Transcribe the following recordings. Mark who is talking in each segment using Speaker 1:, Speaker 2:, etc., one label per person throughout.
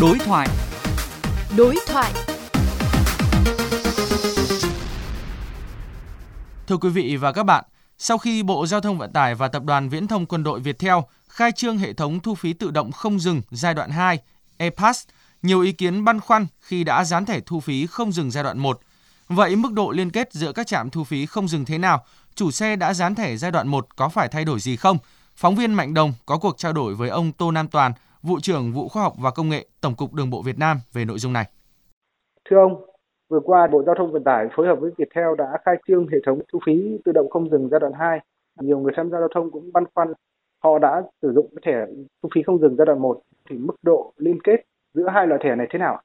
Speaker 1: Đối thoại.
Speaker 2: Đối thoại.
Speaker 3: Thưa quý vị và các bạn, sau khi Bộ Giao thông Vận tải và Tập đoàn Viễn thông Quân đội Việt Theo khai trương hệ thống thu phí tự động không dừng giai đoạn 2 EPAS, nhiều ý kiến băn khoăn khi đã dán thẻ thu phí không dừng giai đoạn 1. Vậy mức độ liên kết giữa các trạm thu phí không dừng thế nào? Chủ xe đã dán thẻ giai đoạn 1 có phải thay đổi gì không? Phóng viên Mạnh Đồng có cuộc trao đổi với ông Tô Nam Toàn, vụ trưởng vụ khoa học và công nghệ Tổng cục Đường bộ Việt Nam về nội dung này.
Speaker 4: Thưa ông, vừa qua Bộ Giao thông Vận tải phối hợp với Viettel đã khai trương hệ thống thu phí tự động không dừng giai đoạn 2. Nhiều người tham gia giao thông cũng băn khoăn họ đã sử dụng cái thẻ thu phí không dừng giai đoạn 1 thì mức độ liên kết giữa hai loại thẻ này thế nào?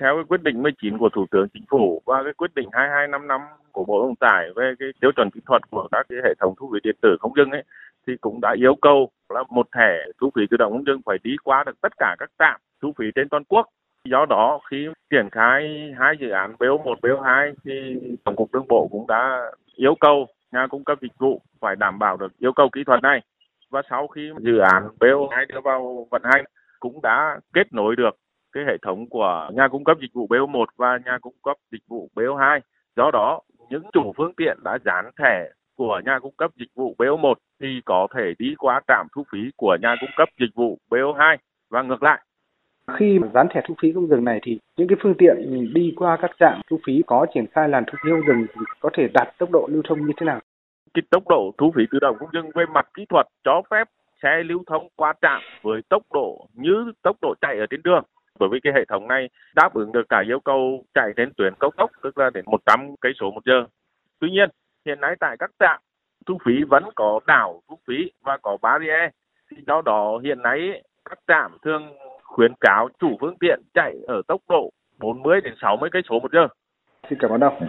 Speaker 5: Theo cái quyết định 19 của Thủ tướng Chính phủ và cái quyết định 2255 của Bộ Giao thông Vận tải về cái tiêu chuẩn kỹ thuật của các cái hệ thống thu phí điện tử không dừng ấy thì cũng đã yêu cầu là một thẻ thu phí tự động không dừng phải đi qua được tất cả các trạm thu phí trên toàn quốc. Do đó khi triển khai hai dự án BO1, BO2 thì Tổng cục Đường bộ cũng đã yêu cầu nhà cung cấp dịch vụ phải đảm bảo được yêu cầu kỹ thuật này. Và sau khi dự án BO2 đưa vào vận hành cũng đã kết nối được cái hệ thống của nhà cung cấp dịch vụ BO1 và nhà cung cấp dịch vụ BO2. Do đó, những chủ phương tiện đã dán thẻ của nhà cung cấp dịch vụ BO1 thì có thể đi qua trạm thu phí của nhà cung cấp dịch vụ BO2 và ngược lại.
Speaker 4: Khi dán thẻ thu phí không dừng này thì những cái phương tiện đi qua các trạm thu phí có triển khai làn thu phí không dừng thì có thể đạt tốc độ lưu thông như thế nào?
Speaker 5: Cái tốc độ thu phí tự động không dừng về mặt kỹ thuật cho phép xe lưu thông qua trạm với tốc độ như tốc độ chạy ở trên đường bởi vì cái hệ thống này đáp ứng được cả yêu cầu chạy trên tuyến cao tốc tức là đến 100 cây số một giờ. Tuy nhiên, hiện nay tại các trạm, thu phí vẫn có đảo thu phí và có barrier. Thì do đó hiện nay các trạm thường khuyến cáo chủ phương tiện chạy ở tốc độ 40 đến 60 cây số một giờ.
Speaker 4: Xin cảm ơn ông.